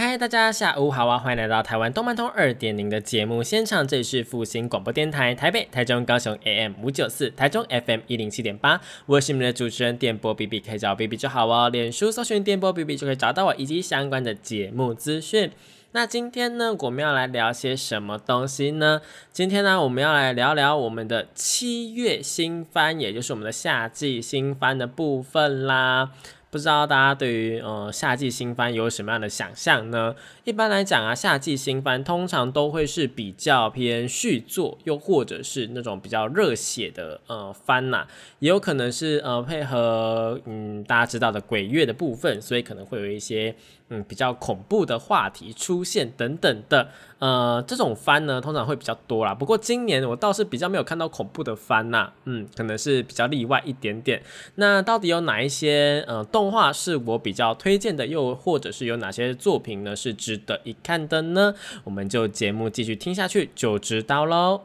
嗨，大家下午好啊！欢迎来到台湾动漫通二点零的节目现场，这里是复兴广播电台台北、台中、高雄 AM 五九四，台中 FM 一零七点八。我是你们的主持人电波 B B，可以找 B B 就好哦。脸书搜寻电波 B B 就可以找到我以及相关的节目资讯。那今天呢，我们要来聊些什么东西呢？今天呢，我们要来聊聊我们的七月新番，也就是我们的夏季新番的部分啦。不知道大家对于呃夏季新番有什么样的想象呢？一般来讲啊，夏季新番通常都会是比较偏续作，又或者是那种比较热血的呃番呐，也有可能是呃配合嗯大家知道的鬼月的部分，所以可能会有一些。嗯，比较恐怖的话题出现等等的，呃，这种番呢通常会比较多啦。不过今年我倒是比较没有看到恐怖的番呐，嗯，可能是比较例外一点点。那到底有哪一些呃动画是我比较推荐的，又或者是有哪些作品呢是值得一看的呢？我们就节目继续听下去就知道喽。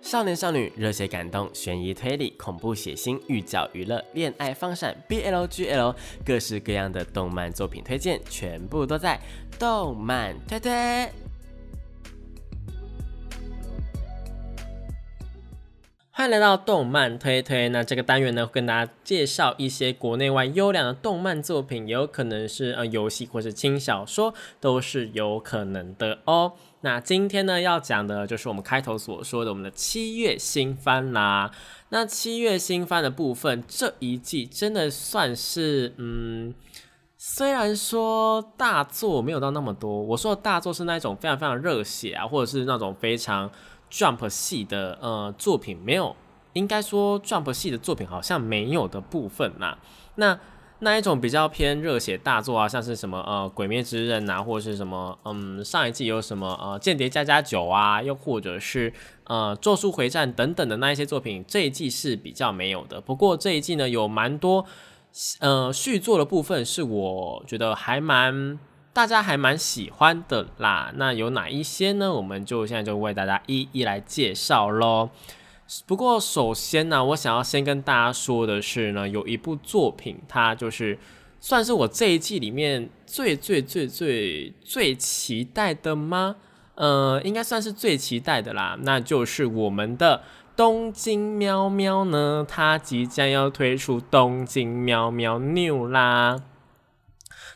少年少女、热血感动、悬疑推理、恐怖血腥、寓教娱乐、恋爱放闪、BLGL，各式各样的动漫作品推荐，全部都在动漫推推。欢迎来到动漫推推。那这个单元呢，会跟大家介绍一些国内外优良的动漫作品，也有可能是呃游戏或是轻小说，都是有可能的哦。那今天呢，要讲的就是我们开头所说的我们的七月新番啦。那七月新番的部分，这一季真的算是，嗯，虽然说大作没有到那么多，我说的大作是那种非常非常热血啊，或者是那种非常 jump 系的呃作品，没有，应该说 jump 系的作品好像没有的部分呐。那那一种比较偏热血大作啊，像是什么呃《鬼灭之刃》啊，或者是什么嗯上一季有什么呃《间谍加加九》啊，又或者是呃《咒术回战》等等的那一些作品，这一季是比较没有的。不过这一季呢，有蛮多呃续作的部分，是我觉得还蛮大家还蛮喜欢的啦。那有哪一些呢？我们就现在就为大家一一来介绍喽。不过，首先呢，我想要先跟大家说的是呢，有一部作品，它就是算是我这一季里面最最最最最期待的吗？呃，应该算是最期待的啦。那就是我们的东京喵喵呢，它即将要推出东京喵喵 New 啦。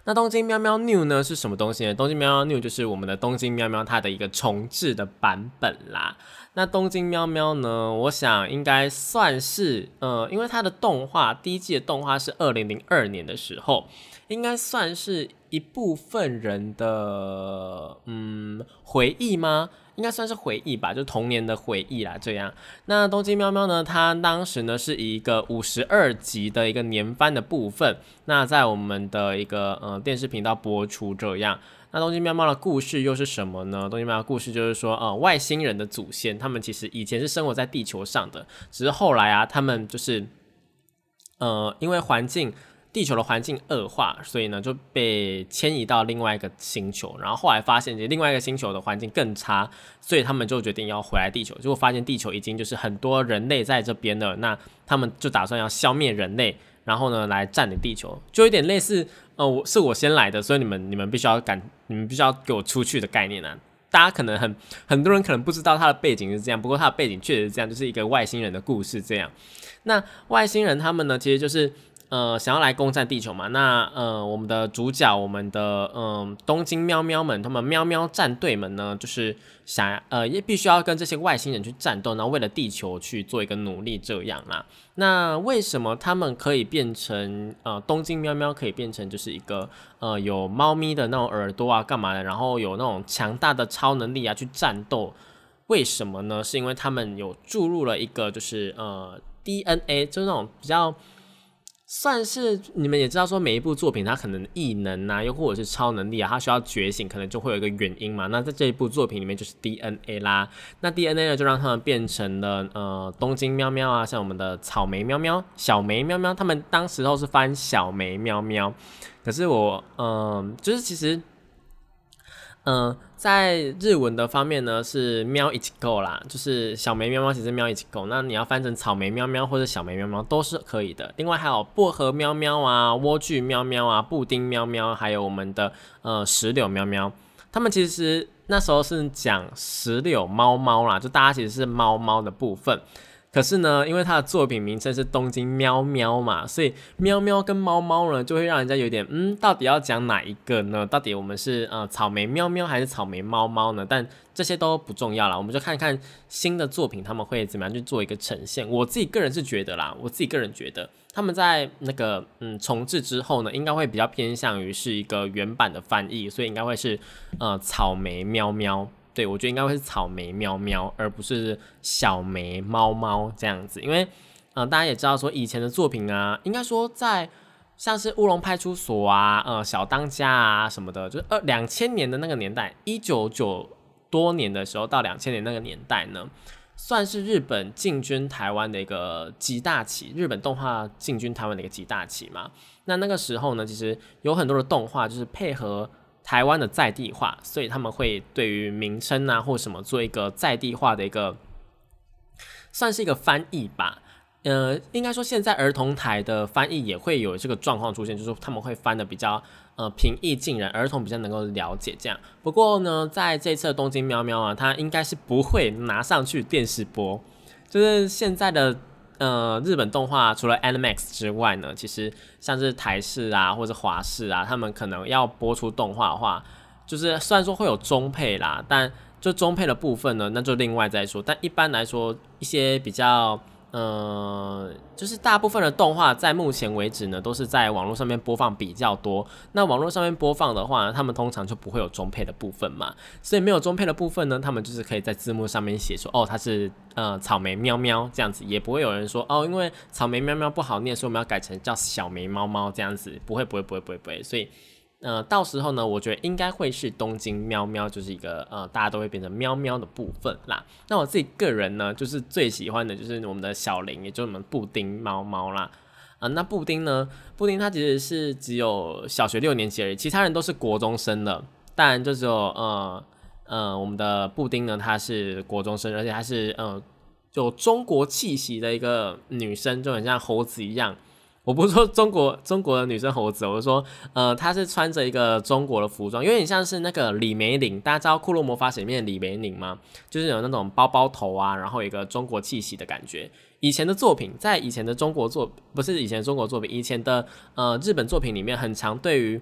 那东京喵喵 New 呢是什么东西呢？东京喵喵 New 就是我们的东京喵喵它的一个重置的版本啦。那东京喵喵呢？我想应该算是，呃，因为它的动画第一季的动画是二零零二年的时候，应该算是一部分人的嗯回忆吗？应该算是回忆吧，就童年的回忆啦。这样，那东京喵喵呢？它当时呢是一个五十二集的一个年番的部分，那在我们的一个呃电视频道播出这样。那东京喵喵的故事又是什么呢？东京喵喵故事就是说，呃，外星人的祖先，他们其实以前是生活在地球上的，只是后来啊，他们就是，呃，因为环境，地球的环境恶化，所以呢就被迁移到另外一个星球，然后后来发现这另外一个星球的环境更差，所以他们就决定要回来地球，结果发现地球已经就是很多人类在这边了，那他们就打算要消灭人类。然后呢，来占领地球，就有点类似，呃，我是我先来的，所以你们你们必须要赶，你们必须要给我出去的概念啊。大家可能很很多人可能不知道它的背景是这样，不过它的背景确实是这样，就是一个外星人的故事这样。那外星人他们呢，其实就是。呃，想要来攻占地球嘛？那呃，我们的主角，我们的嗯，东京喵喵们，他们喵喵战队们呢，就是想呃，也必须要跟这些外星人去战斗，然后为了地球去做一个努力，这样啦。那为什么他们可以变成呃，东京喵喵可以变成就是一个呃，有猫咪的那种耳朵啊，干嘛的？然后有那种强大的超能力啊，去战斗？为什么呢？是因为他们有注入了一个就是呃，DNA，就是那种比较。算是你们也知道，说每一部作品它可能异能啊，又或者是超能力啊，它需要觉醒，可能就会有一个原因嘛。那在这一部作品里面就是 DNA 啦，那 DNA 呢就让他们变成了呃东京喵喵啊，像我们的草莓喵喵、小莓喵喵，他们当时候是翻小莓喵喵，可是我嗯，就是其实。嗯，在日文的方面呢，是喵一起够啦，就是小梅喵喵其实喵一起够。那你要翻成草莓喵喵或者小梅喵喵都是可以的。另外还有薄荷喵喵啊、莴苣喵喵啊、布丁喵喵，还有我们的呃石榴喵喵，他们其实那时候是讲石榴猫猫啦，就大家其实是猫猫的部分。可是呢，因为他的作品名称是东京喵喵嘛，所以喵喵跟猫猫呢，就会让人家有点嗯，到底要讲哪一个呢？到底我们是呃草莓喵喵还是草莓猫猫呢？但这些都不重要了，我们就看看新的作品他们会怎么样去做一个呈现。我自己个人是觉得啦，我自己个人觉得他们在那个嗯重置之后呢，应该会比较偏向于是一个原版的翻译，所以应该会是呃草莓喵喵。对，我觉得应该会是草莓喵喵，而不是小梅猫猫这样子。因为，嗯，大家也知道说以前的作品啊，应该说在像是乌龙派出所啊、呃小当家啊什么的，就是二两千年的那个年代，一九九多年的时候到两千年那个年代呢，算是日本进军台湾的一个极大期，日本动画进军台湾的一个极大期嘛。那那个时候呢，其实有很多的动画就是配合。台湾的在地化，所以他们会对于名称啊或什么做一个在地化的一个，算是一个翻译吧。呃，应该说现在儿童台的翻译也会有这个状况出现，就是他们会翻的比较呃平易近人，儿童比较能够了解这样。不过呢，在这次东京喵喵啊，它应该是不会拿上去电视播，就是现在的。呃，日本动画除了 Animax 之外呢，其实像是台视啊或者华视啊，他们可能要播出动画的话，就是虽然说会有中配啦，但就中配的部分呢，那就另外再说。但一般来说，一些比较。呃，就是大部分的动画在目前为止呢，都是在网络上面播放比较多。那网络上面播放的话，他们通常就不会有中配的部分嘛。所以没有中配的部分呢，他们就是可以在字幕上面写说，哦，它是呃草莓喵喵这样子，也不会有人说哦，因为草莓喵喵不好念，所以我们要改成叫小梅猫猫这样子，不会不会不会不会不会，所以。呃，到时候呢，我觉得应该会是东京喵喵，就是一个呃，大家都会变成喵喵的部分啦。那我自己个人呢，就是最喜欢的就是我们的小林，也就是我们布丁猫猫啦。啊，那布丁呢，布丁他其实是只有小学六年级而已，其他人都是国中生的。但就只有呃呃，我们的布丁呢，她是国中生，而且她是呃有中国气息的一个女生，就很像猴子一样。我不是说中国中国的女生猴子，我是说，呃，她是穿着一个中国的服装，有点像是那个李梅玲，大家知道《库洛魔法使》里面的李梅玲吗？就是有那种包包头啊，然后一个中国气息的感觉。以前的作品，在以前的中国作，不是以前中国作品，以前的呃日本作品里面，很常对于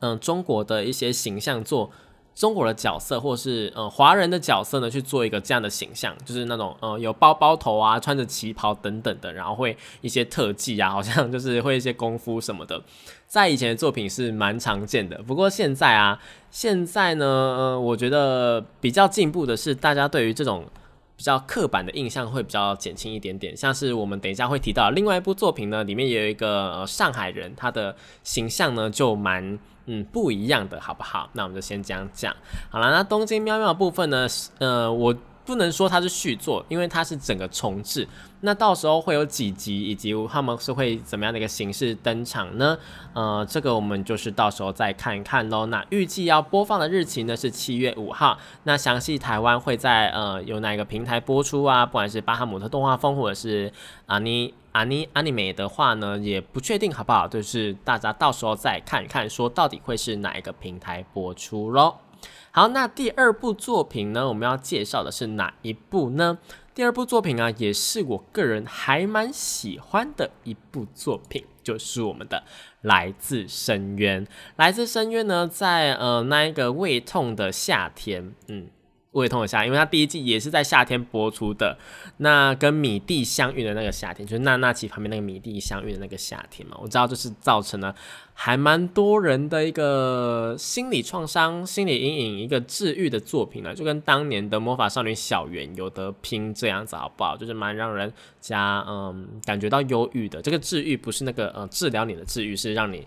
嗯中国的一些形象做。中国的角色，或是呃华人的角色呢，去做一个这样的形象，就是那种呃有包包头啊，穿着旗袍等等的，然后会一些特技啊，好像 就是会一些功夫什么的，在以前的作品是蛮常见的。不过现在啊，现在呢，呃，我觉得比较进步的是，大家对于这种比较刻板的印象会比较减轻一点点。像是我们等一下会提到另外一部作品呢，里面也有一个上海人，他的形象呢就蛮。嗯，不一样的，好不好？那我们就先这样讲好了。那东京喵喵的部分呢？呃，我不能说它是续作，因为它是整个重置。那到时候会有几集，以及他们是会怎么样的一个形式登场呢？呃，这个我们就是到时候再看一看喽。那预计要播放的日期呢是七月五号。那详细台湾会在呃有哪个平台播出啊？不管是巴哈姆特动画风，或者是啊你。阿尼阿尼美的话呢，也不确定好不好，就是大家到时候再看一看，说到底会是哪一个平台播出喽。好，那第二部作品呢，我们要介绍的是哪一部呢？第二部作品啊，也是我个人还蛮喜欢的一部作品，就是我们的《来自深渊》。《来自深渊》呢，在呃那一个胃痛的夏天，嗯。胃痛的夏，因为它第一季也是在夏天播出的。那跟米蒂相遇的那个夏天，就是娜娜奇旁边那个米蒂相遇的那个夏天嘛，我知道就是造成了还蛮多人的一个心理创伤、心理阴影，一个治愈的作品了，就跟当年的魔法少女小圆有得拼这样子，好不好？就是蛮让人家嗯感觉到忧郁的。这个治愈不是那个呃治疗你的治愈，是让你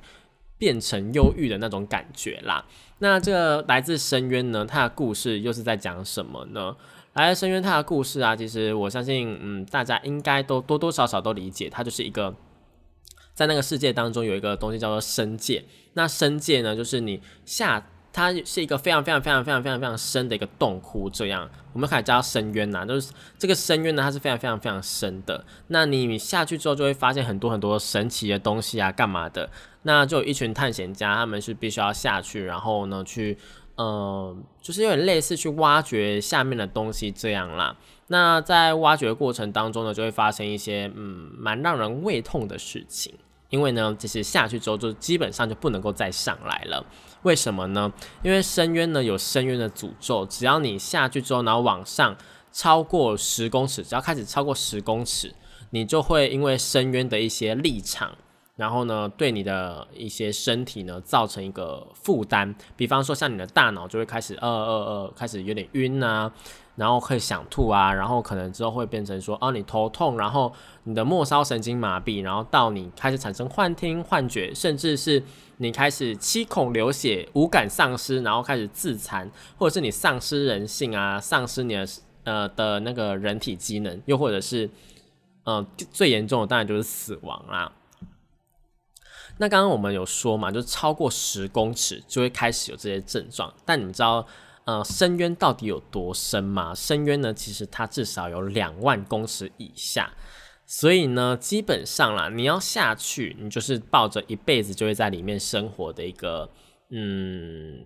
变成忧郁的那种感觉啦。那这个来自深渊呢？它的故事又是在讲什么呢？来自深渊，它的故事啊，其实我相信，嗯，大家应该都多多少少都理解，它就是一个在那个世界当中有一个东西叫做深界。那深界呢，就是你下，它是一个非常非常非常非常非常非常深的一个洞窟，这样我们可以叫深渊呐。就是这个深渊呢，它是非常非常非常深的。那你下去之后，就会发现很多很多神奇的东西啊，干嘛的？那就有一群探险家，他们是必须要下去，然后呢，去，呃，就是有点类似去挖掘下面的东西这样啦。那在挖掘过程当中呢，就会发生一些嗯，蛮让人胃痛的事情。因为呢，其实下去之后就基本上就不能够再上来了。为什么呢？因为深渊呢有深渊的诅咒，只要你下去之后，然后往上超过十公尺，只要开始超过十公尺，你就会因为深渊的一些立场。然后呢，对你的一些身体呢造成一个负担，比方说像你的大脑就会开始呃呃呃，开始有点晕啊，然后会想吐啊，然后可能之后会变成说，哦，你头痛，然后你的末梢神经麻痹，然后到你开始产生幻听、幻觉，甚至是你开始七孔流血、五感丧失，然后开始自残，或者是你丧失人性啊，丧失你的呃的那个人体机能，又或者是呃最严重的当然就是死亡啦。那刚刚我们有说嘛，就超过十公尺就会开始有这些症状。但你们知道，呃，深渊到底有多深吗？深渊呢，其实它至少有两万公尺以下。所以呢，基本上啦，你要下去，你就是抱着一辈子就会在里面生活的一个，嗯，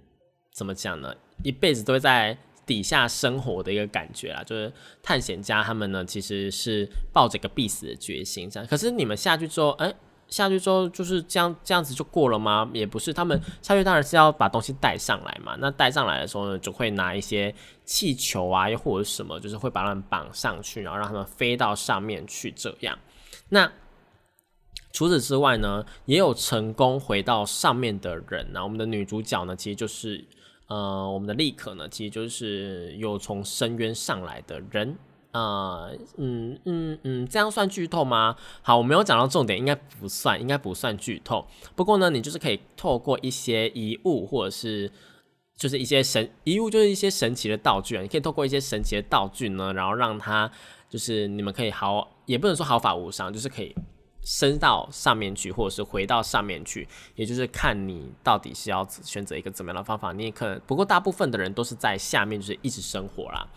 怎么讲呢？一辈子都会在底下生活的一个感觉啦。就是探险家他们呢，其实是抱着一个必死的决心这样。可是你们下去之后，哎。下去之后就是这样，这样子就过了吗？也不是，他们下去当然是要把东西带上来嘛。那带上来的时候呢，就会拿一些气球啊，又或者什么，就是会把他们绑上去，然后让他们飞到上面去。这样，那除此之外呢，也有成功回到上面的人呢。我们的女主角呢，其实就是呃，我们的立可呢，其实就是有从深渊上来的人。呃，嗯嗯嗯，这样算剧透吗？好，我没有讲到重点，应该不算，应该不算剧透。不过呢，你就是可以透过一些遗物，或者是就是一些神遗物，就是一些神奇的道具啊，你可以透过一些神奇的道具呢，然后让它就是你们可以毫也不能说毫发无伤，就是可以升到上面去，或者是回到上面去，也就是看你到底是要选择一个怎么样的方法。你也可能，不过大部分的人都是在下面，就是一直生活啦。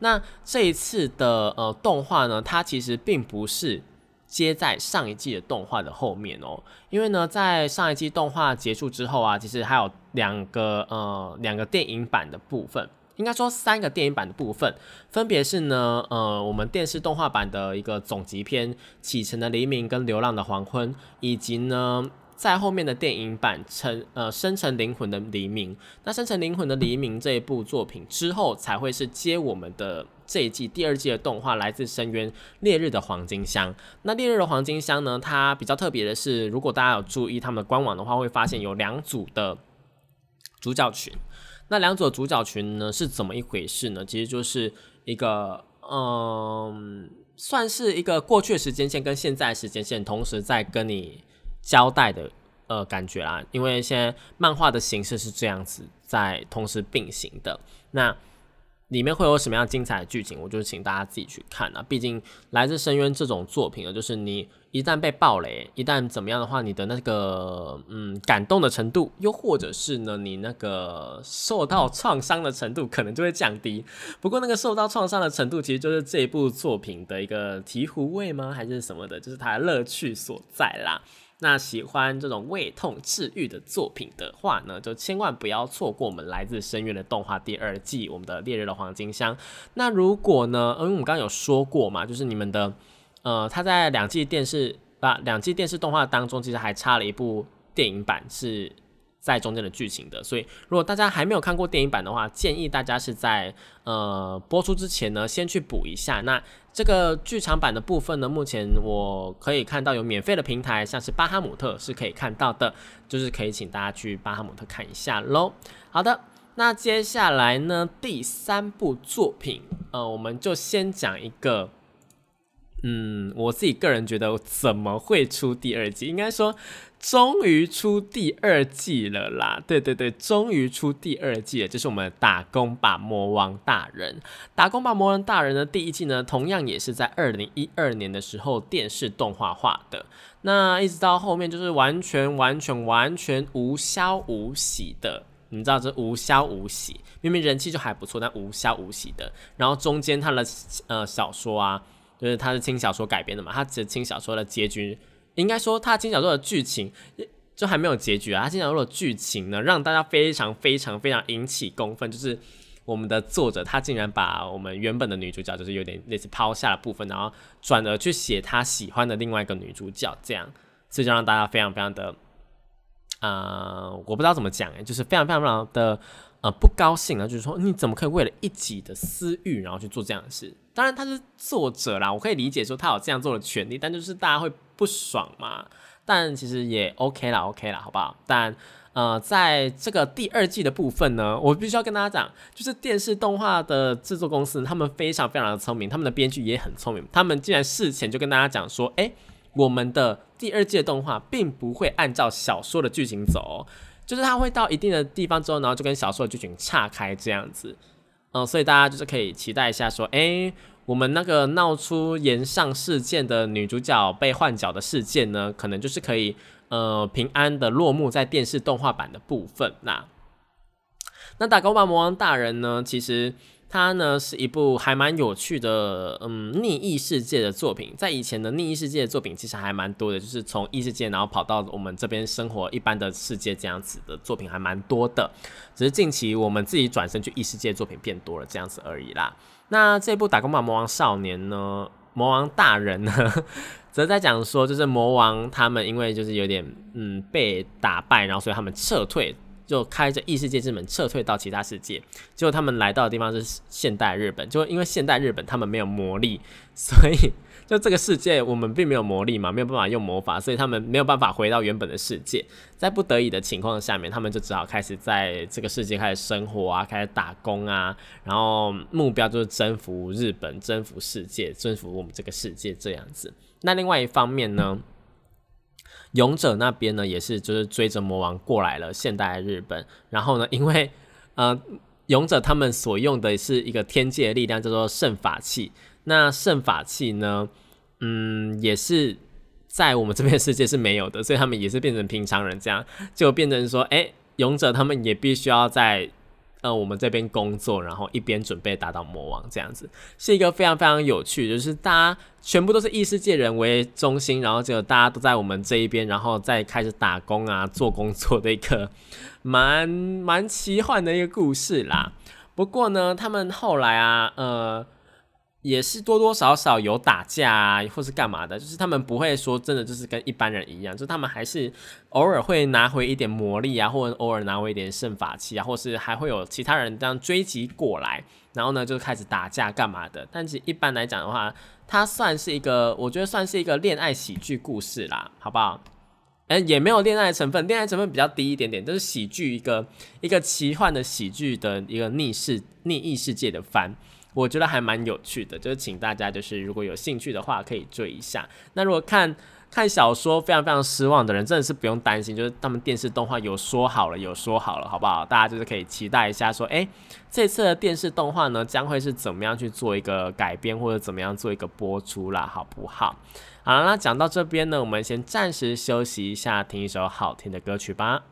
那这一次的呃动画呢，它其实并不是接在上一季的动画的后面哦，因为呢，在上一季动画结束之后啊，其实还有两个呃两个电影版的部分，应该说三个电影版的部分，分别是呢呃我们电视动画版的一个总集篇《启程的黎明》跟《流浪的黄昏》，以及呢。在后面的电影版《成呃生成灵魂的黎明》，那《生成灵魂的黎明》这一部作品之后，才会是接我们的这一季第二季的动画，来自深渊《烈日的黄金箱》。那《烈日的黄金箱》呢，它比较特别的是，如果大家有注意他们的官网的话，会发现有两组的主角群。那两组主角群呢，是怎么一回事呢？其实就是一个嗯，算是一个过去时间线跟现在时间线同时在跟你。交代的呃感觉啦，因为现在漫画的形式是这样子在同时并行的，那里面会有什么样精彩的剧情，我就请大家自己去看啊。毕竟来自深渊这种作品呢，就是你一旦被暴雷，一旦怎么样的话，你的那个嗯感动的程度，又或者是呢你那个受到创伤的程度，可能就会降低。不过那个受到创伤的程度，其实就是这一部作品的一个醍醐味吗？还是什么的？就是它的乐趣所在啦。那喜欢这种胃痛治愈的作品的话呢，就千万不要错过我们来自深渊的动画第二季，我们的烈日的黄金箱。那如果呢，因为我们刚刚有说过嘛，就是你们的，呃，它在两季电视啊两季电视动画当中，其实还差了一部电影版，是在中间的剧情的，所以如果大家还没有看过电影版的话，建议大家是在呃播出之前呢，先去补一下。那这个剧场版的部分呢，目前我可以看到有免费的平台，像是巴哈姆特是可以看到的，就是可以请大家去巴哈姆特看一下喽。好的，那接下来呢，第三部作品，呃，我们就先讲一个。嗯，我自己个人觉得怎么会出第二季？应该说，终于出第二季了啦！对对对，终于出第二季了，就是我们打工吧魔王大人。打工吧魔王大人的第一季呢，同样也是在二零一二年的时候电视动画化的。那一直到后面就是完全完全完全无消无息的，你知道这无消无息，明明人气就还不错，但无消无息的。然后中间他的呃小说啊。就是它是轻小说改编的嘛，它只轻小说的结局，应该说它轻小说的剧情就还没有结局啊。它轻小说的剧情呢，让大家非常非常非常引起公愤，就是我们的作者他竟然把我们原本的女主角，就是有点类似抛下了部分，然后转而去写他喜欢的另外一个女主角，这样，所以就让大家非常非常的，呃，我不知道怎么讲哎，就是非常非常非常的。呃，不高兴啊，就是说你怎么可以为了一己的私欲，然后去做这样的事？当然他是作者啦，我可以理解说他有这样做的权利，但就是大家会不爽嘛。但其实也 OK 啦，OK 啦，好不好？但呃，在这个第二季的部分呢，我必须要跟大家讲，就是电视动画的制作公司，他们非常非常的聪明，他们的编剧也很聪明，他们竟然事前就跟大家讲说，哎，我们的第二季的动画并不会按照小说的剧情走。就是他会到一定的地方之后，然后就跟小说的剧情岔开这样子，嗯，所以大家就是可以期待一下，说，哎，我们那个闹出岩上事件的女主角被换角的事件呢，可能就是可以，呃，平安的落幕在电视动画版的部分。那，那打工吧魔王大人呢，其实。它呢是一部还蛮有趣的，嗯，逆异世界的作品。在以前的逆异世界的作品其实还蛮多的，就是从异世界然后跑到我们这边生活一般的世界这样子的作品还蛮多的。只是近期我们自己转身去异世界作品变多了这样子而已啦。那这部《打工吧魔王少年》呢，魔王大人呢，则在讲说，就是魔王他们因为就是有点嗯被打败，然后所以他们撤退。就开着异世界之门撤退到其他世界，结果他们来到的地方是现代日本。就因为现代日本他们没有魔力，所以 就这个世界我们并没有魔力嘛，没有办法用魔法，所以他们没有办法回到原本的世界。在不得已的情况下面，他们就只好开始在这个世界开始生活啊，开始打工啊，然后目标就是征服日本、征服世界、征服我们这个世界这样子。那另外一方面呢？勇者那边呢，也是就是追着魔王过来了。现代日本，然后呢，因为呃，勇者他们所用的是一个天界的力量，叫做圣法器。那圣法器呢，嗯，也是在我们这边世界是没有的，所以他们也是变成平常人，这样就变成说，哎，勇者他们也必须要在。呃，我们这边工作，然后一边准备打倒魔王，这样子是一个非常非常有趣，就是大家全部都是异世界人为中心，然后就大家都在我们这一边，然后再开始打工啊，做工作的一个蛮蛮奇幻的一个故事啦。不过呢，他们后来啊，呃。也是多多少少有打架啊，或是干嘛的，就是他们不会说真的就是跟一般人一样，就他们还是偶尔会拿回一点魔力啊，或者偶尔拿回一点圣法器啊，或是还会有其他人这样追击过来，然后呢就开始打架干嘛的。但是一般来讲的话，它算是一个，我觉得算是一个恋爱喜剧故事啦，好不好？哎，也没有恋爱成分，恋爱成分比较低一点点，就是喜剧一个一个奇幻的喜剧的一个逆世逆异世界的番。我觉得还蛮有趣的，就是请大家就是如果有兴趣的话，可以追一下。那如果看看小说非常非常失望的人，真的是不用担心，就是他们电视动画有说好了，有说好了，好不好？大家就是可以期待一下，说哎，这次的电视动画呢，将会是怎么样去做一个改编，或者怎么样做一个播出啦，好不好？好了，那讲到这边呢，我们先暂时休息一下，听一首好听的歌曲吧。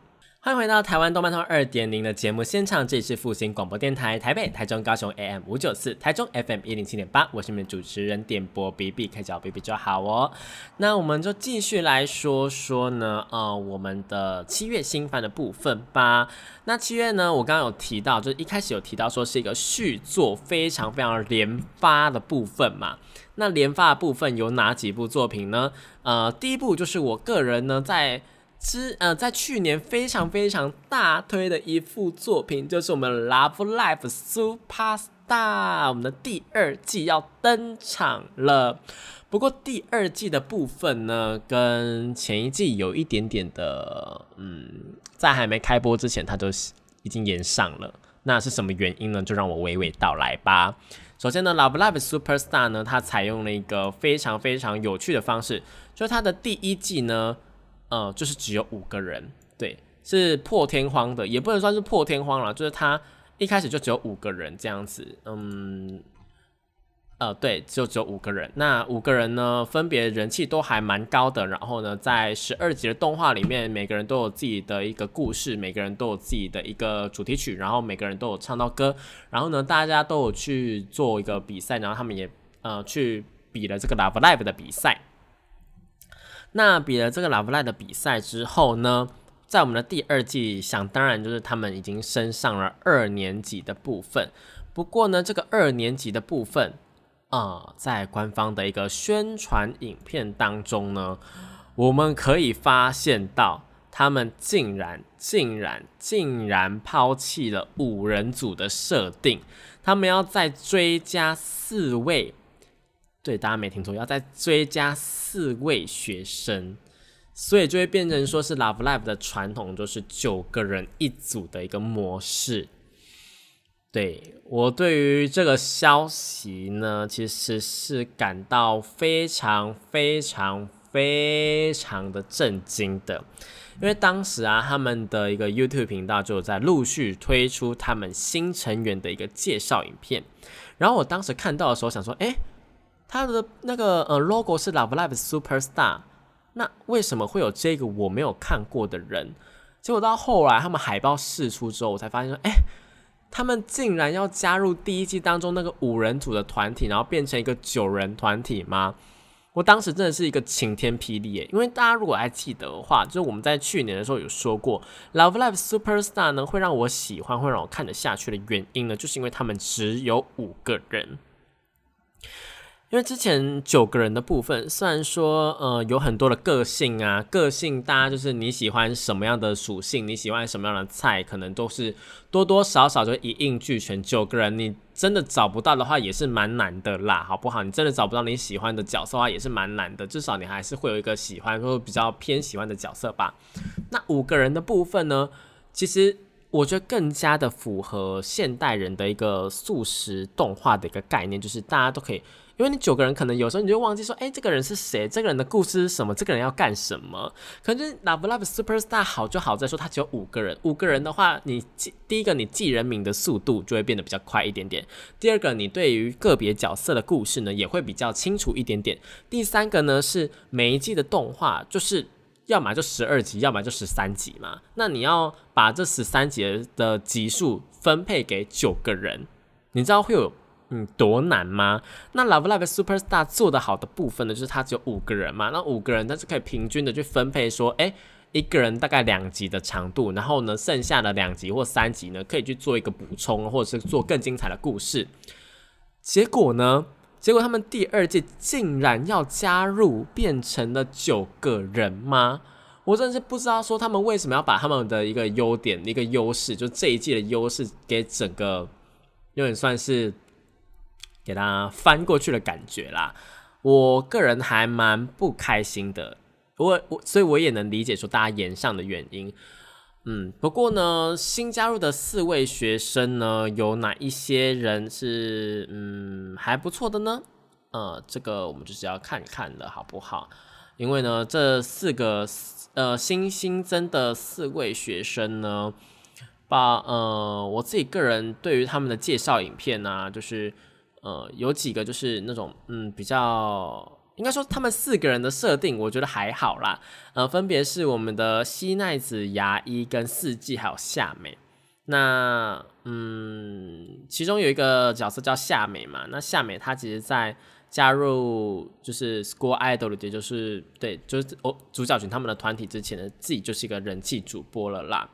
欢迎回到台湾动漫通二点零的节目现场，这里是复兴广播电台台北、台中、高雄 AM 五九四，台中 FM 一零七点八，我是你们主持人点播 B B，开脚 B B 就好哦。那我们就继续来说说呢，呃，我们的七月新番的部分吧。那七月呢，我刚刚有提到，就是一开始有提到说是一个续作，非常非常连发的部分嘛。那连发的部分有哪几部作品呢？呃，第一部就是我个人呢在。之呃，在去年非常非常大推的一幅作品，就是我们《Love Life Super Star》，我们的第二季要登场了。不过第二季的部分呢，跟前一季有一点点的，嗯，在还没开播之前，它就已经延上了。那是什么原因呢？就让我娓娓道来吧。首先呢，《Love Life Super Star》呢，它采用了一个非常非常有趣的方式，就是它的第一季呢。呃，就是只有五个人，对，是破天荒的，也不能算是破天荒了，就是他一开始就只有五个人这样子，嗯，呃，对，就只有五个人。那五个人呢，分别人气都还蛮高的。然后呢，在十二集的动画里面，每个人都有自己的一个故事，每个人都有自己的一个主题曲，然后每个人都有唱到歌。然后呢，大家都有去做一个比赛，然后他们也呃去比了这个 Love Live 的比赛。那比了这个 Love Live 的比赛之后呢，在我们的第二季，想当然就是他们已经升上了二年级的部分。不过呢，这个二年级的部分啊，在官方的一个宣传影片当中呢，我们可以发现到，他们竟然、竟然、竟然抛弃了五人组的设定，他们要再追加四位。对，大家没听错，要再追加四位学生，所以就会变成说是 Love Live 的传统，就是九个人一组的一个模式。对我对于这个消息呢，其实是感到非常非常非常的震惊的，因为当时啊，他们的一个 YouTube 频道就在陆续推出他们新成员的一个介绍影片，然后我当时看到的时候想说，哎。他的那个呃 logo 是 Love Live Super Star，那为什么会有这个我没有看过的人？结果到后来他们海报释出之后，我才发现说，哎，他们竟然要加入第一季当中那个五人组的团体，然后变成一个九人团体吗？我当时真的是一个晴天霹雳耶！因为大家如果还记得的话，就是我们在去年的时候有说过，Love Live Super Star 呢会让我喜欢，会让我看得下去的原因呢，就是因为他们只有五个人。因为之前九个人的部分，虽然说呃有很多的个性啊，个性大家就是你喜欢什么样的属性，你喜欢什么样的菜，可能都是多多少少就一应俱全。九个人你真的找不到的话，也是蛮难的啦，好不好？你真的找不到你喜欢的角色的话，也是蛮难的。至少你还是会有一个喜欢或者比较偏喜欢的角色吧。那五个人的部分呢，其实我觉得更加的符合现代人的一个素食动画的一个概念，就是大家都可以。因为你九个人，可能有时候你就忘记说，哎，这个人是谁？这个人的故事是什么？这个人要干什么？可是 Love Love Super Star 好就好在说，他只有五个人。五个人的话，你记第一个，你记人名的速度就会变得比较快一点点；第二个，你对于个别角色的故事呢，也会比较清楚一点点；第三个呢，是每一季的动画就是要么就十二集，要么就十三集嘛。那你要把这十三集的集数分配给九个人，你知道会有？嗯，多难吗？那 Love Live Super Star 做的好的部分呢，就是它只有五个人嘛，那五个人它是可以平均的去分配，说，哎，一个人大概两集的长度，然后呢，剩下的两集或三集呢，可以去做一个补充，或者是做更精彩的故事。结果呢，结果他们第二季竟然要加入变成了九个人吗？我真的是不知道说他们为什么要把他们的一个优点、一个优势，就这一季的优势给整个有点算是。给他翻过去的感觉啦，我个人还蛮不开心的。我我所以我也能理解说大家延上的原因。嗯，不过呢，新加入的四位学生呢，有哪一些人是嗯还不错的呢？呃，这个我们就是要看看的好不好？因为呢，这四个呃新新增的四位学生呢，把呃我自己个人对于他们的介绍影片呢，就是。呃，有几个就是那种，嗯，比较应该说他们四个人的设定，我觉得还好啦。呃，分别是我们的西奈子、牙医跟四季，还有夏美。那，嗯，其中有一个角色叫夏美嘛。那夏美她其实在加入就是 School Idol，也就是对，就是哦主角群他们的团体之前呢，自己就是一个人气主播了啦。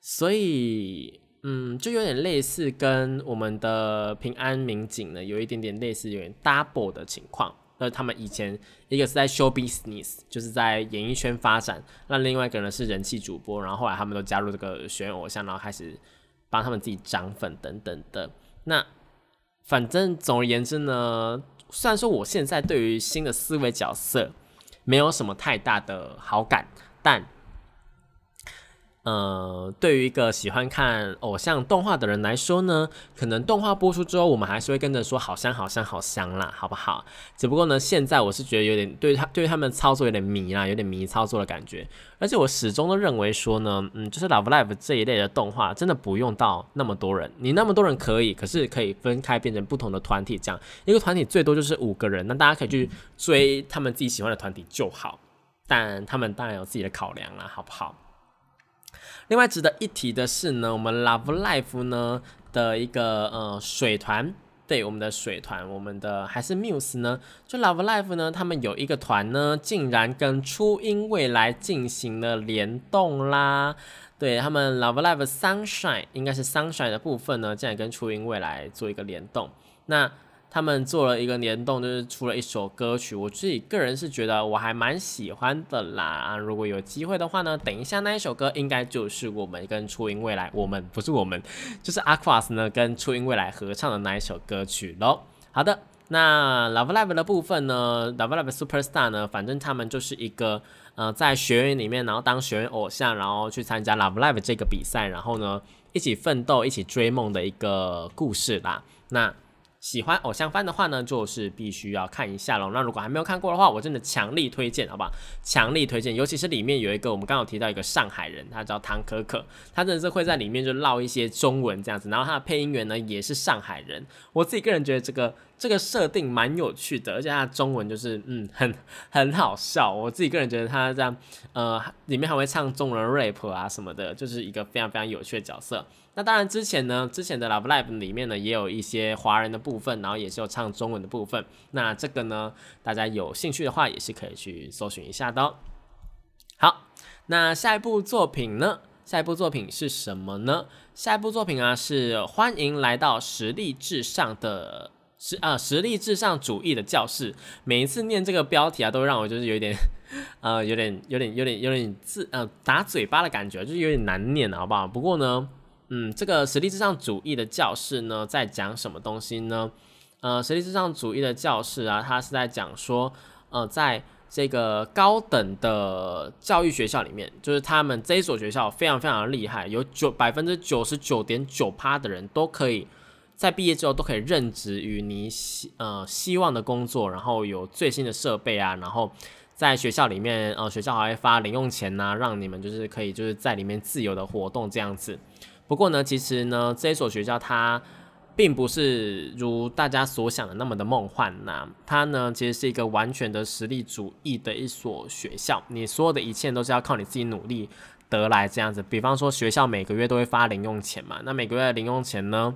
所以。嗯，就有点类似跟我们的平安民警呢，有一点点类似，有点 double 的情况。那，他们以前一个是在 show business，就是在演艺圈发展，那另外一个呢是人气主播，然后后来他们都加入这个学院偶像，然后开始帮他们自己涨粉等等的。那反正总而言之呢，虽然说我现在对于新的思维角色没有什么太大的好感，但。呃，对于一个喜欢看偶像动画的人来说呢，可能动画播出之后，我们还是会跟着说好香好香好香啦，好不好？只不过呢，现在我是觉得有点对他对他们操作有点迷啦，有点迷操作的感觉。而且我始终都认为说呢，嗯，就是 Love Live 这一类的动画，真的不用到那么多人，你那么多人可以，可是可以分开变成不同的团体，这样一个团体最多就是五个人，那大家可以去追他们自己喜欢的团体就好。但他们当然有自己的考量啦，好不好？另外值得一提的是呢，我们 Love Life 呢的一个呃水团，对我们的水团，我们的还是 Muse 呢，就 Love Life 呢，他们有一个团呢，竟然跟初音未来进行了联动啦，对他们 Love Life Sunshine 应该是 Sunshine 的部分呢，竟然跟初音未来做一个联动，那。他们做了一个联动，就是出了一首歌曲，我自己个人是觉得我还蛮喜欢的啦。如果有机会的话呢，等一下那一首歌应该就是我们跟初音未来，我们不是我们，就是 Aquas 呢跟初音未来合唱的那一首歌曲喽。好的，那 Love Live 的部分呢，Love Live Superstar 呢，反正他们就是一个呃在学院里面，然后当学院偶像，然后去参加 Love Live 这个比赛，然后呢一起奋斗、一起追梦的一个故事啦。那喜欢偶像番的话呢，就是必须要看一下喽。那如果还没有看过的话，我真的强力推荐，好不好？强力推荐，尤其是里面有一个我们刚刚提到一个上海人，他叫唐可可，他真的是会在里面就唠一些中文这样子。然后他的配音员呢也是上海人，我自己个人觉得这个这个设定蛮有趣的，而且他的中文就是嗯很很好笑。我自己个人觉得他这样呃里面还会唱中文 rap 啊什么的，就是一个非常非常有趣的角色。那当然，之前呢，之前的 Love Live 里面呢，也有一些华人的部分，然后也是有唱中文的部分。那这个呢，大家有兴趣的话，也是可以去搜寻一下的。好，那下一部作品呢？下一部作品是什么呢？下一部作品啊，是欢迎来到实力至上的实啊实力至上主义的教室。每一次念这个标题啊，都让我就是有点呃，有点有点有点有点字呃打嘴巴的感觉，就是有点难念，好不好？不过呢。嗯，这个实力至上主义的教室呢，在讲什么东西呢？呃，实力至上主义的教室啊，它是在讲说，呃，在这个高等的教育学校里面，就是他们这一所学校非常非常厉害，有九百分之九十九点九趴的人都可以在毕业之后都可以任职于你希呃希望的工作，然后有最新的设备啊，然后在学校里面，呃，学校还会发零用钱呐，让你们就是可以就是在里面自由的活动这样子。不过呢，其实呢，这所学校它并不是如大家所想的那么的梦幻呐。它呢，其实是一个完全的实力主义的一所学校。你所有的一切都是要靠你自己努力得来这样子。比方说，学校每个月都会发零用钱嘛，那每个月的零用钱呢，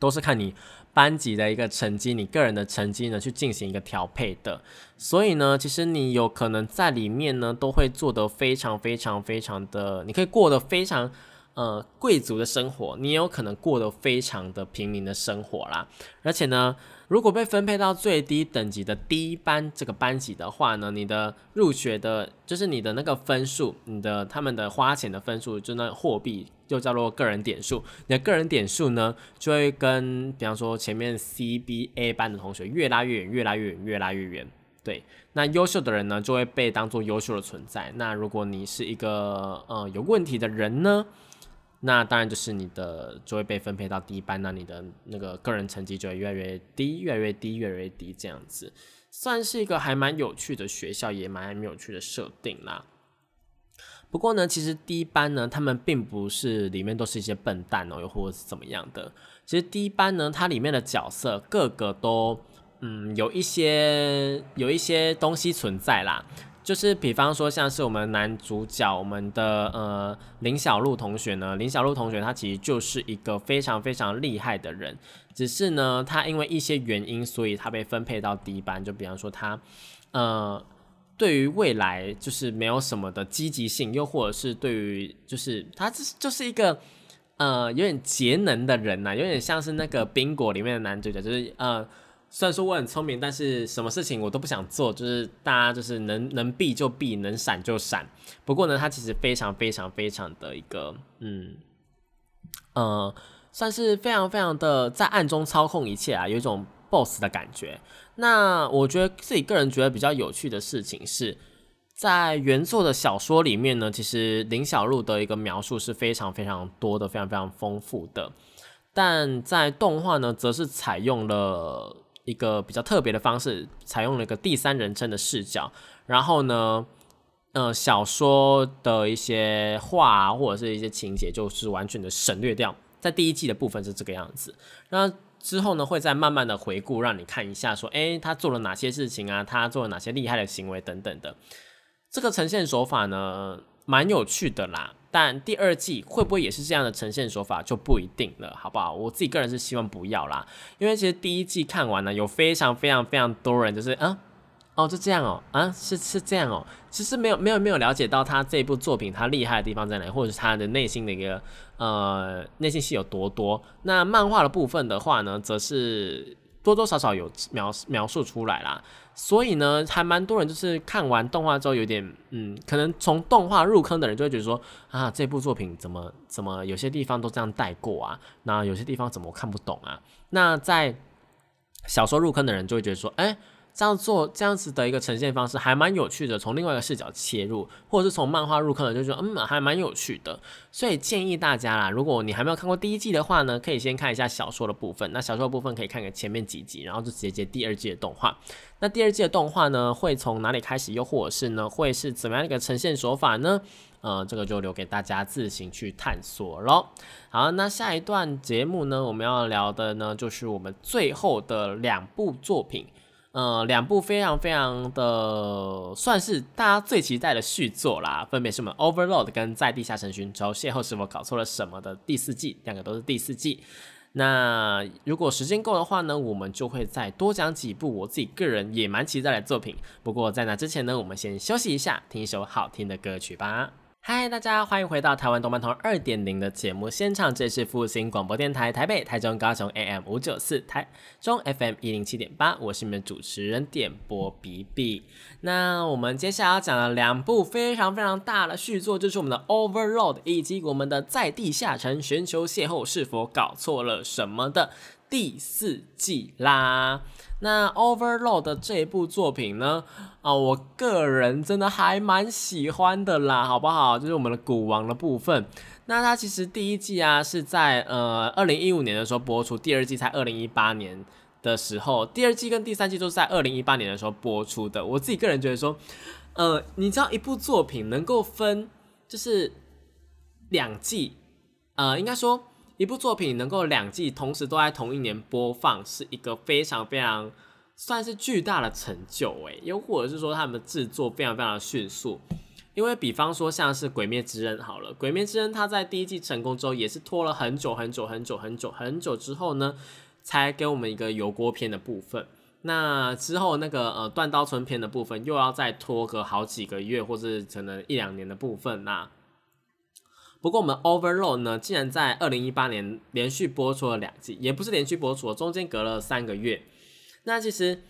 都是看你班级的一个成绩、你个人的成绩呢去进行一个调配的。所以呢，其实你有可能在里面呢，都会做得非常非常非常的，你可以过得非常。呃，贵族的生活，你也有可能过得非常的平民的生活啦。而且呢，如果被分配到最低等级的低班这个班级的话呢，你的入学的，就是你的那个分数，你的他们的花钱的分数，就那货币就叫做个人点数。你的个人点数呢，就会跟比方说前面 C、B、A 班的同学越拉越远，越拉越远，越拉越远。对，那优秀的人呢，就会被当做优秀的存在。那如果你是一个呃有问题的人呢？那当然就是你的就会被分配到低班，那你的那个个人成绩就会越来越低，越来越低，越来越低，这样子算是一个还蛮有趣的学校，也蛮有趣的设定啦。不过呢，其实低班呢，他们并不是里面都是一些笨蛋哦，又或者是怎么样的。其实低班呢，它里面的角色个个都嗯有一些有一些东西存在啦。就是比方说，像是我们男主角，我们的呃林小璐同学呢，林小璐同学他其实就是一个非常非常厉害的人，只是呢，他因为一些原因，所以他被分配到低班。就比方说他，呃，对于未来就是没有什么的积极性，又或者是对于就是他就是就是一个呃有点节能的人呐，有点像是那个冰果里面的男主角，就是呃。虽然说我很聪明，但是什么事情我都不想做，就是大家就是能能避就避，能闪就闪。不过呢，他其实非常非常非常的一个，嗯，呃，算是非常非常的在暗中操控一切啊，有一种 boss 的感觉。那我觉得自己个人觉得比较有趣的事情是，在原作的小说里面呢，其实林小璐的一个描述是非常非常多的，非常非常丰富的。但在动画呢，则是采用了。一个比较特别的方式，采用了一个第三人称的视角，然后呢，呃，小说的一些话或者是一些情节，就是完全的省略掉。在第一季的部分是这个样子，那之后呢，会再慢慢的回顾，让你看一下，说，诶，他做了哪些事情啊？他做了哪些厉害的行为等等的。这个呈现手法呢，蛮有趣的啦。但第二季会不会也是这样的呈现手法就不一定了，好不好？我自己个人是希望不要啦，因为其实第一季看完呢，有非常非常非常多人就是啊，哦，就这样哦，啊，是是这样哦，其实没有没有没有了解到他这部作品他厉害的地方在哪，或者是他的内心的一个呃内心戏有多多。那漫画的部分的话呢，则是。多多少少有描描述出来啦，所以呢，还蛮多人就是看完动画之后有点，嗯，可能从动画入坑的人就会觉得说，啊，这部作品怎么怎么有些地方都这样带过啊，那有些地方怎么看不懂啊？那在小说入坑的人就会觉得说，哎。这样做这样子的一个呈现方式还蛮有趣的，从另外一个视角切入，或者是从漫画入坑的，就说嗯还蛮有趣的，所以建议大家啦，如果你还没有看过第一季的话呢，可以先看一下小说的部分。那小说的部分可以看个前面几集，然后就直接接第二季的动画。那第二季的动画呢，会从哪里开始，又或者是呢，会是怎么样一个呈现手法呢？呃，这个就留给大家自行去探索咯。好，那下一段节目呢，我们要聊的呢，就是我们最后的两部作品。呃，两部非常非常的算是大家最期待的续作啦，分别是我们 Overload 跟在地下城寻找邂逅是否搞错了什么的第四季，两个都是第四季。那如果时间够的话呢，我们就会再多讲几部我自己个人也蛮期待的作品。不过在那之前呢，我们先休息一下，听一首好听的歌曲吧。嗨，大家欢迎回到台湾动漫通二点零的节目现场，这是复兴广播电台台北、台中、高雄 AM 五九四，台中 FM 一零七点八，我是你们主持人点播 B B。那我们接下来要讲的两部非常非常大的续作，就是我们的 Overload 以及我们的在地下城寻求邂逅是否搞错了什么的第四季啦。那 Overload 这一部作品呢？啊，我个人真的还蛮喜欢的啦，好不好？就是我们的古王的部分。那它其实第一季啊是在呃二零一五年的时候播出，第二季才二零一八年的时候，第二季跟第三季都是在二零一八年的时候播出的。我自己个人觉得说，呃，你知道一部作品能够分就是两季，呃，应该说。一部作品能够两季同时都在同一年播放，是一个非常非常算是巨大的成就诶，又或者是说他们制作非常非常的迅速，因为比方说像是《鬼灭之刃》好了，《鬼灭之刃》它在第一季成功之后，也是拖了很久很久很久很久很久之后呢，才给我们一个油锅片的部分。那之后那个呃断刀村篇的部分，又要再拖个好几个月，或者可能一两年的部分那。不过我们 Overload 呢，竟然在二零一八年连续播出了两季，也不是连续播出，中间隔了三个月。那其实，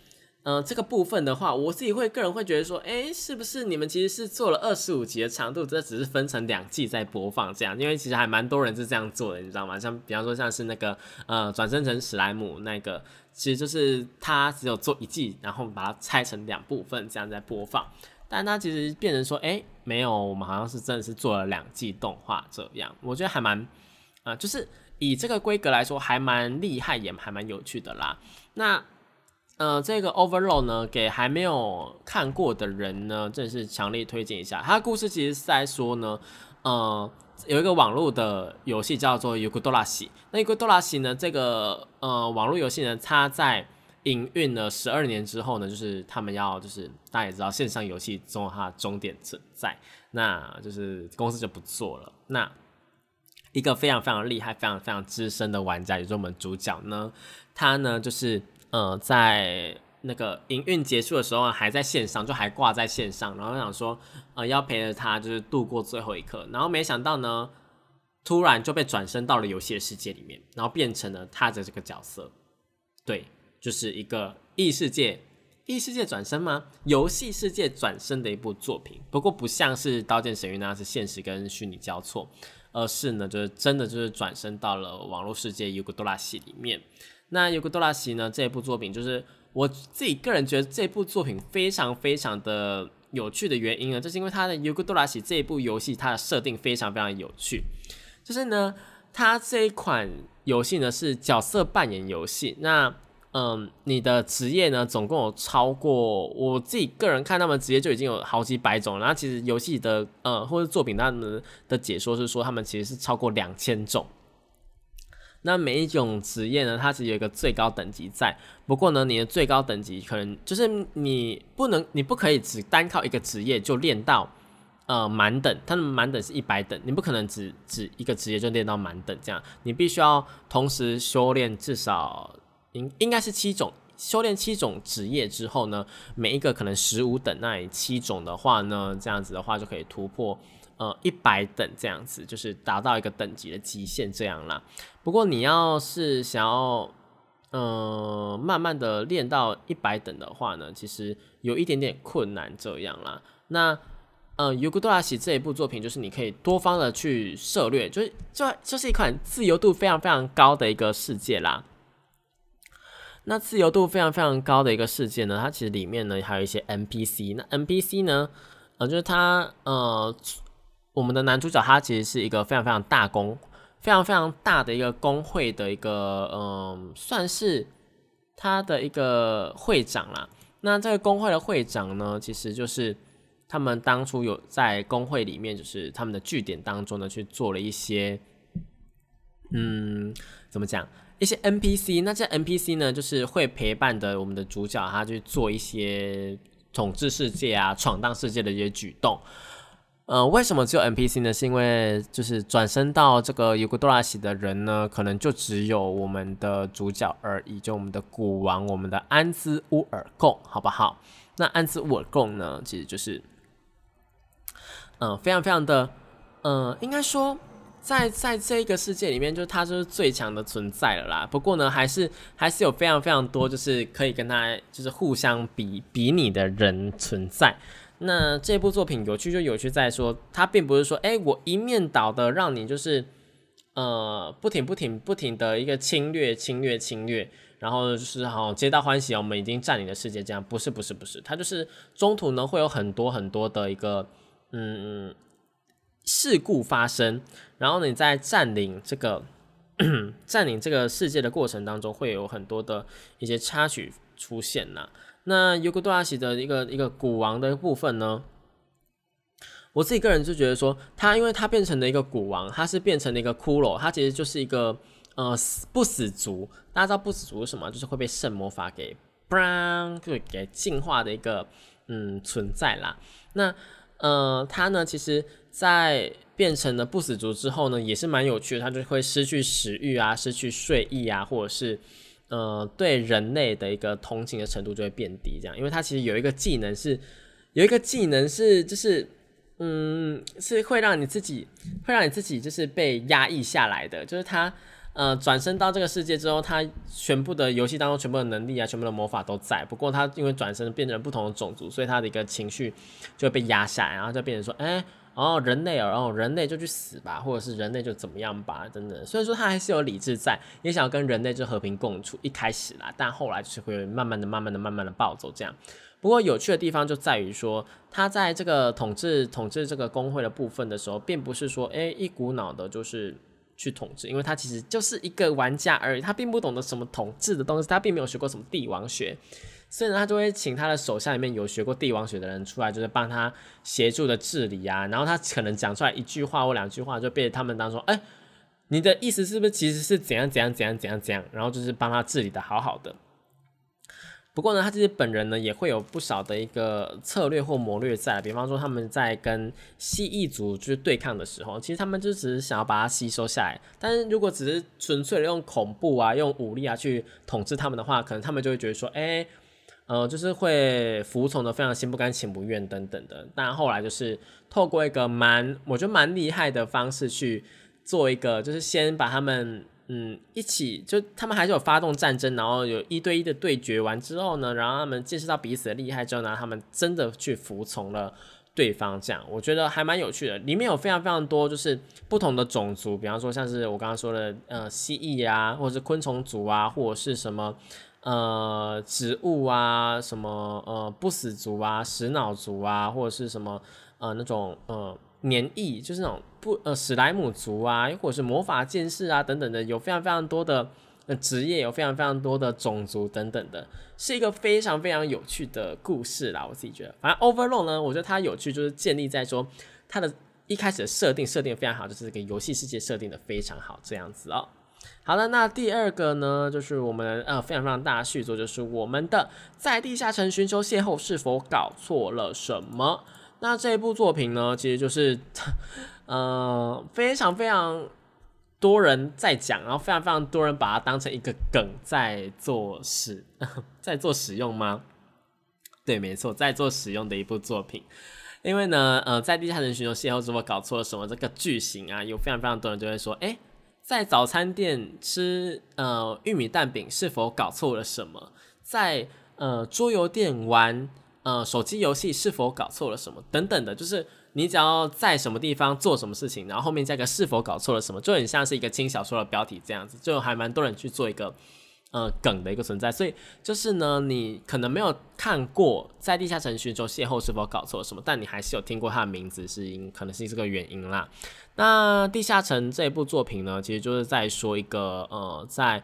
嗯，这个部分的话，我自己会个人会觉得说，哎，是不是你们其实是做了二十五集的长度，这只是分成两季在播放这样？因为其实还蛮多人是这样做的，你知道吗？像比方说像是那个呃转生成史莱姆那个，其实就是他只有做一季，然后把它拆成两部分这样在播放。但它其实变成说，哎，没有，我们好像是真的是做了两季动画这样，我觉得还蛮，啊，就是以这个规格来说，还蛮厉害，也还蛮有趣的啦。那，呃，这个 Overload 呢，给还没有看过的人呢，真是强烈推荐一下。它的故事其实是在说呢，呃，有一个网络的游戏叫做 Yugodora，那 Yugodora 呢，这个呃网络游戏呢，它在营运了十二年之后呢，就是他们要，就是大家也知道，线上游戏中它终点存在，那就是公司就不做了。那一个非常非常厉害、非常非常资深的玩家，也就是我们主角呢，他呢就是呃，在那个营运结束的时候还在线上，就还挂在线上，然后想说呃要陪着他就是度过最后一刻，然后没想到呢，突然就被转身到了游戏的世界里面，然后变成了他的这个角色，对。就是一个异世界。异世界转身吗？游戏世界转身的一部作品，不过不像是《刀剑神域》那样是现实跟虚拟交错，而是呢，就是真的就是转身到了网络世界《尤古多拉西》里面。那《尤古多拉西》呢这部作品，就是我自己个人觉得这部作品非常非常的有趣的原因呢，就是因为它的《尤古多拉西》这一部游戏，它的设定非常非常有趣，就是呢，它这一款游戏呢是角色扮演游戏，那。嗯，你的职业呢，总共有超过我自己个人看他们职业就已经有好几百种，然后其实游戏的呃或者作品他们的解说是说他们其实是超过两千种。那每一种职业呢，它其实有一个最高等级在，不过呢，你的最高等级可能就是你不能，你不可以只单靠一个职业就练到呃满等，它的满等是一百等，你不可能只只一个职业就练到满等这样，你必须要同时修炼至少。应应该是七种，修炼七种职业之后呢，每一个可能十五等，那七种的话呢，这样子的话就可以突破呃一百等这样子，就是达到一个等级的极限这样啦。不过你要是想要呃慢慢的练到一百等的话呢，其实有一点点困难这样啦。那呃尤古多拉西这一部作品，就是你可以多方的去涉略，就是就就是一款自由度非常非常高的一个世界啦。那自由度非常非常高的一个世界呢，它其实里面呢还有一些 NPC。那 NPC 呢，呃，就是它呃，我们的男主角他其实是一个非常非常大公、非常非常大的一个工会的一个嗯，算是他的一个会长啦。那这个工会的会长呢，其实就是他们当初有在工会里面，就是他们的据点当中呢，去做了一些嗯，怎么讲？一些 NPC，那这 NPC 呢，就是会陪伴的我们的主角，他去做一些统治世界啊、闯荡世界的一些举动。呃，为什么只有 NPC 呢？是因为就是转身到这个尤古多拉西的人呢，可能就只有我们的主角而已，就我们的古王，我们的安兹乌尔贡，好不好？那安兹乌尔贡呢，其实就是，嗯，非常非常的，嗯，应该说。在在这个世界里面，就是他就是最强的存在了啦。不过呢，还是还是有非常非常多，就是可以跟他就是互相比比拟的人存在。那这部作品有趣就有趣在说，它并不是说，哎，我一面倒的让你就是呃不停不停不停的一个侵略侵略侵略，然后就是好皆大欢喜我们已经占领了世界，这样不是不是不是，它就是中途呢会有很多很多的一个嗯。事故发生，然后你在占领这个 占领这个世界的过程当中，会有很多的一些插曲出现呐。那尤格多拉西的一个一个古王的部分呢，我自己个人就觉得说，他因为他变成了一个古王，他是变成了一个骷髅，他其实就是一个呃不死族。大家知道不死族是什么？就是会被圣魔法给嘣就给净化的一个嗯存在啦。那呃，他呢，其实。在变成了不死族之后呢，也是蛮有趣的。它就会失去食欲啊，失去睡意啊，或者是呃，对人类的一个同情的程度就会变低。这样，因为它其实有一个技能是，有一个技能是，就是嗯，是会让你自己，会让你自己就是被压抑下来的。就是它呃，转身到这个世界之后，他全部的游戏当中全部的能力啊，全部的魔法都在。不过他因为转身变成不同的种族，所以他的一个情绪就会被压下来，然后就变成说，哎。哦，人类哦，然后人类就去死吧，或者是人类就怎么样吧，等等。虽然说他还是有理智在，也想要跟人类就和平共处，一开始啦，但后来就是会慢慢的、慢慢的、慢慢的暴走这样。不过有趣的地方就在于说，他在这个统治统治这个工会的部分的时候，并不是说诶一股脑的就是去统治，因为他其实就是一个玩家而已，他并不懂得什么统治的东西，他并没有学过什么帝王学。所以呢，他就会请他的手下里面有学过帝王学的人出来，就是帮他协助的治理啊。然后他可能讲出来一句话或两句话，就被他们当说：“哎，你的意思是不是其实是怎样怎样怎样怎样怎样？”然后就是帮他治理的好好的。不过呢，他其实本人呢也会有不少的一个策略或谋略在。比方说，他们在跟蜥蜴族就是对抗的时候，其实他们就只是想要把它吸收下来。但是如果只是纯粹的用恐怖啊、用武力啊去统治他们的话，可能他们就会觉得说：“哎。”呃，就是会服从的非常心不甘情不愿等等的，但后来就是透过一个蛮我觉得蛮厉害的方式去做一个，就是先把他们嗯，一起就他们还是有发动战争，然后有一对一的对决完之后呢，然后他们见识到彼此的厉害之后呢，他们真的去服从了对方，这样我觉得还蛮有趣的。里面有非常非常多就是不同的种族，比方说像是我刚刚说的呃蜥蜴啊，或者是昆虫族啊，或者是什么呃植物啊，什么呃不死族啊、食脑族啊，或者是什么呃那种呃。年役就是那种不呃史莱姆族啊，又或者是魔法剑士啊等等的，有非常非常多的职业，有非常非常多的种族等等的，是一个非常非常有趣的故事啦。我自己觉得，反正 Overlord 呢，我觉得它有趣就是建立在说它的一开始的设定设定非常好，就是这个游戏世界设定的非常好这样子哦。好了，那第二个呢，就是我们呃非常非常大的续作，就是我们的在地下城寻求邂逅是否搞错了什么。那这一部作品呢，其实就是，呃，非常非常多人在讲，然后非常非常多人把它当成一个梗在做使，在做使用吗？对，没错，在做使用的一部作品。因为呢，呃，在地下城寻求邂逅是否搞错了什么？这个剧情啊，有非常非常多人就会说，哎，在早餐店吃呃玉米蛋饼是否搞错了什么？在呃桌游店玩。呃，手机游戏是否搞错了什么等等的，就是你只要在什么地方做什么事情，然后后面加个是否搞错了什么，就很像是一个轻小说的标题这样子，就还蛮多人去做一个呃梗的一个存在。所以就是呢，你可能没有看过在地下城寻求邂逅是否搞错了什么，但你还是有听过它的名字，是因可能是这个原因啦。那地下城这一部作品呢，其实就是在说一个呃，在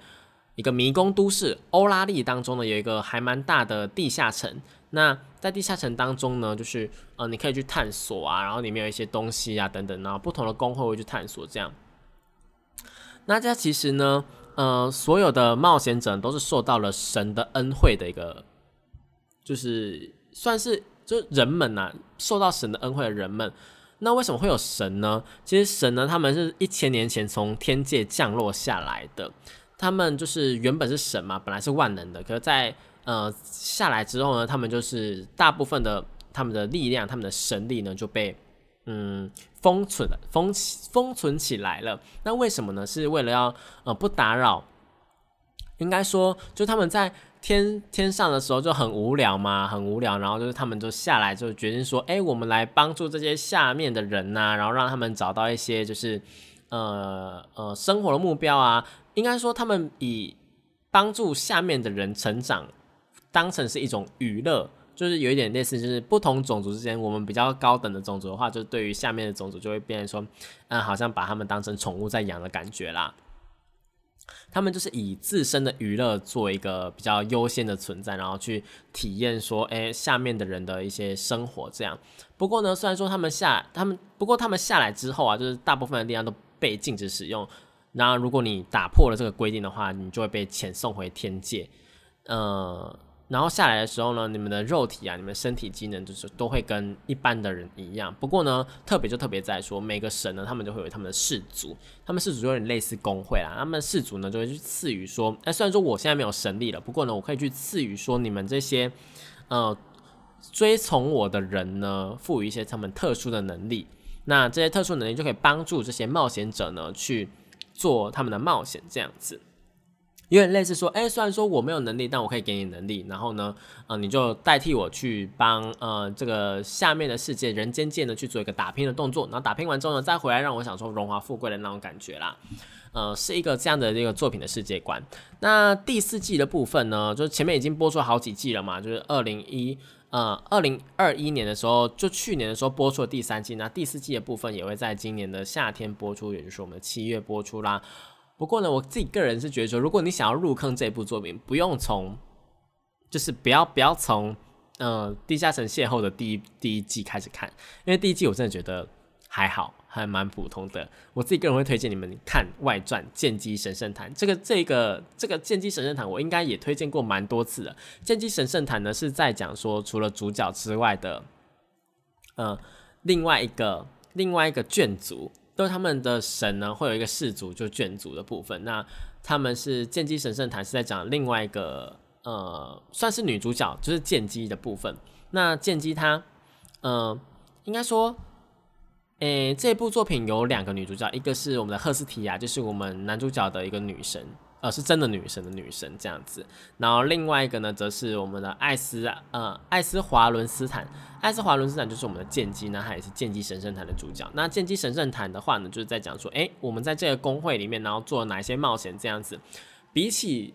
一个迷宫都市欧拉利当中呢，有一个还蛮大的地下城。那在地下城当中呢，就是呃，你可以去探索啊，然后里面有一些东西啊，等等，啊不同的工会会去探索这样。那这其实呢，呃，所有的冒险者都是受到了神的恩惠的一个，就是算是就人们呐，受到神的恩惠的人们。那为什么会有神呢？其实神呢，他们是一千年前从天界降落下来的，他们就是原本是神嘛，本来是万能的，可是在呃，下来之后呢，他们就是大部分的他们的力量，他们的神力呢就被嗯封存了，封封存起来了。那为什么呢？是为了要呃不打扰，应该说就他们在天天上的时候就很无聊嘛，很无聊，然后就是他们就下来就决定说，哎，我们来帮助这些下面的人呐，然后让他们找到一些就是呃呃生活的目标啊。应该说他们以帮助下面的人成长。当成是一种娱乐，就是有一点类似，就是不同种族之间，我们比较高等的种族的话，就对于下面的种族就会变成说，嗯，好像把他们当成宠物在养的感觉啦。他们就是以自身的娱乐做一个比较优先的存在，然后去体验说，哎，下面的人的一些生活这样。不过呢，虽然说他们下，他们不过他们下来之后啊，就是大部分的力量都被禁止使用。然后如果你打破了这个规定的话，你就会被遣送回天界。呃。然后下来的时候呢，你们的肉体啊，你们身体机能就是都会跟一般的人一样。不过呢，特别就特别在说，每个神呢，他们就会有他们的氏族，他们氏族有点类似工会啦。他们氏族呢，就会去赐予说，哎，虽然说我现在没有神力了，不过呢，我可以去赐予说，你们这些呃追从我的人呢，赋予一些他们特殊的能力。那这些特殊能力就可以帮助这些冒险者呢，去做他们的冒险，这样子。有点类似说，哎，虽然说我没有能力，但我可以给你能力，然后呢，呃，你就代替我去帮呃这个下面的世界人间界呢去做一个打拼的动作，然后打拼完之后呢，再回来让我享受荣华富贵的那种感觉啦，呃，是一个这样的一个作品的世界观。那第四季的部分呢，就是前面已经播出好几季了嘛，就是二零一呃二零二一年的时候，就去年的时候播出了第三季，那第四季的部分也会在今年的夏天播出，也就是我们的七月播出啦。不过呢，我自己个人是觉得说，如果你想要入坑这部作品，不用从，就是不要不要从，呃，地下城邂逅的第一第一季开始看，因为第一季我真的觉得还好，还蛮普通的。我自己个人会推荐你们看外传《剑姬神圣坛》。这个这个这个《剑姬神圣坛》，我应该也推荐过蛮多次的。《剑姬神圣坛》呢是在讲说，除了主角之外的，呃，另外一个另外一个眷族。都他们的神呢，会有一个氏族，就眷族的部分。那他们是剑姬神圣坛是在讲另外一个呃，算是女主角，就是剑姬的部分。那剑姬她，呃，应该说诶，这部作品有两个女主角，一个是我们的赫斯提亚，就是我们男主角的一个女神，呃，是真的女神的女神这样子。然后另外一个呢，则是我们的艾斯，呃，艾斯华伦斯坦。艾斯华伦斯坦就是我们的剑姬，那他也是剑姬神圣坛的主角。那剑姬神圣坛的话呢，就是在讲说，诶，我们在这个工会里面，然后做了哪些冒险这样子。比起，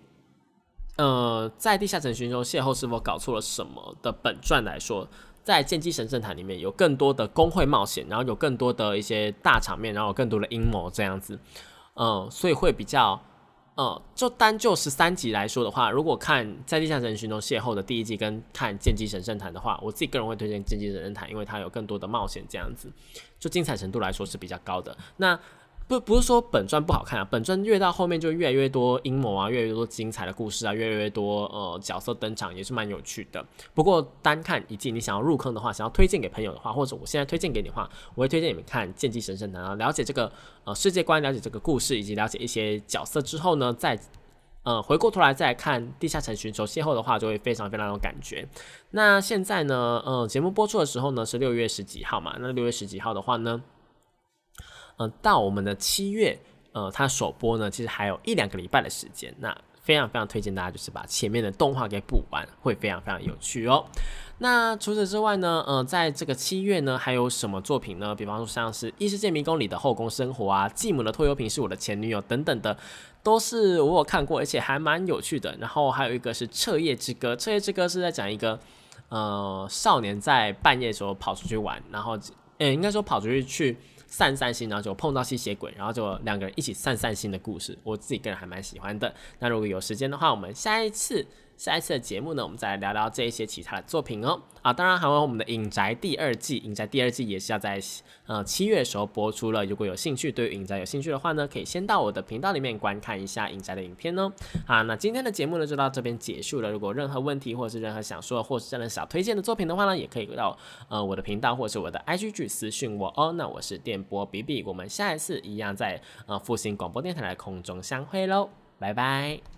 呃，在地下城寻求邂逅是否搞错了什么的本传来说。在剑姬神圣坛里面有更多的工会冒险，然后有更多的一些大场面，然后有更多的阴谋这样子，嗯，所以会比较，哦，就单就十三集来说的话，如果看在地下城寻中邂逅的第一季跟看剑姬神圣坛的话，我自己个人会推荐剑姬神圣坛，因为它有更多的冒险这样子，就精彩程度来说是比较高的。那不不是说本传不好看啊，本传越到后面就越来越多阴谋啊，越来越多精彩的故事啊，越来越多呃角色登场，也是蛮有趣的。不过单看一季，你想要入坑的话，想要推荐给朋友的话，或者我现在推荐给你的话，我会推荐你们看《剑姬神圣坛》，然后了解这个呃世界观，了解这个故事，以及了解一些角色之后呢，再呃回过头来再看《地下城寻求邂逅》的话，就会非常非常有感觉。那现在呢，呃，节目播出的时候呢是六月十几号嘛？那六月十几号的话呢？嗯，到我们的七月，呃，它首播呢，其实还有一两个礼拜的时间。那非常非常推荐大家，就是把前面的动画给补完，会非常非常有趣哦。那除此之外呢，呃，在这个七月呢，还有什么作品呢？比方说像是《异世界迷宫》里的后宫生活啊，《继母的拖油瓶是我的前女友》等等的，都是我有看过，而且还蛮有趣的。然后还有一个是《彻夜之歌》，《彻夜之歌》是在讲一个呃少年在半夜的时候跑出去玩，然后呃应该说跑出去去。散散心，然后就碰到吸血鬼，然后就两个人一起散散心的故事，我自己个人还蛮喜欢的。那如果有时间的话，我们下一次。下一次的节目呢，我们再来聊聊这一些其他的作品哦。啊，当然还有我们的《影宅》第二季，《影宅》第二季也是要在呃七月的时候播出了。如果有兴趣，对《影宅》有兴趣的话呢，可以先到我的频道里面观看一下《影宅》的影片哦。好，那今天的节目呢就到这边结束了。如果任何问题或者是任何想说或是真的想推荐的作品的话呢，也可以到呃我的频道或是我的 IG 去私讯我哦。那我是电波比比，我们下一次一样在呃复兴广播电台的空中相会喽，拜拜。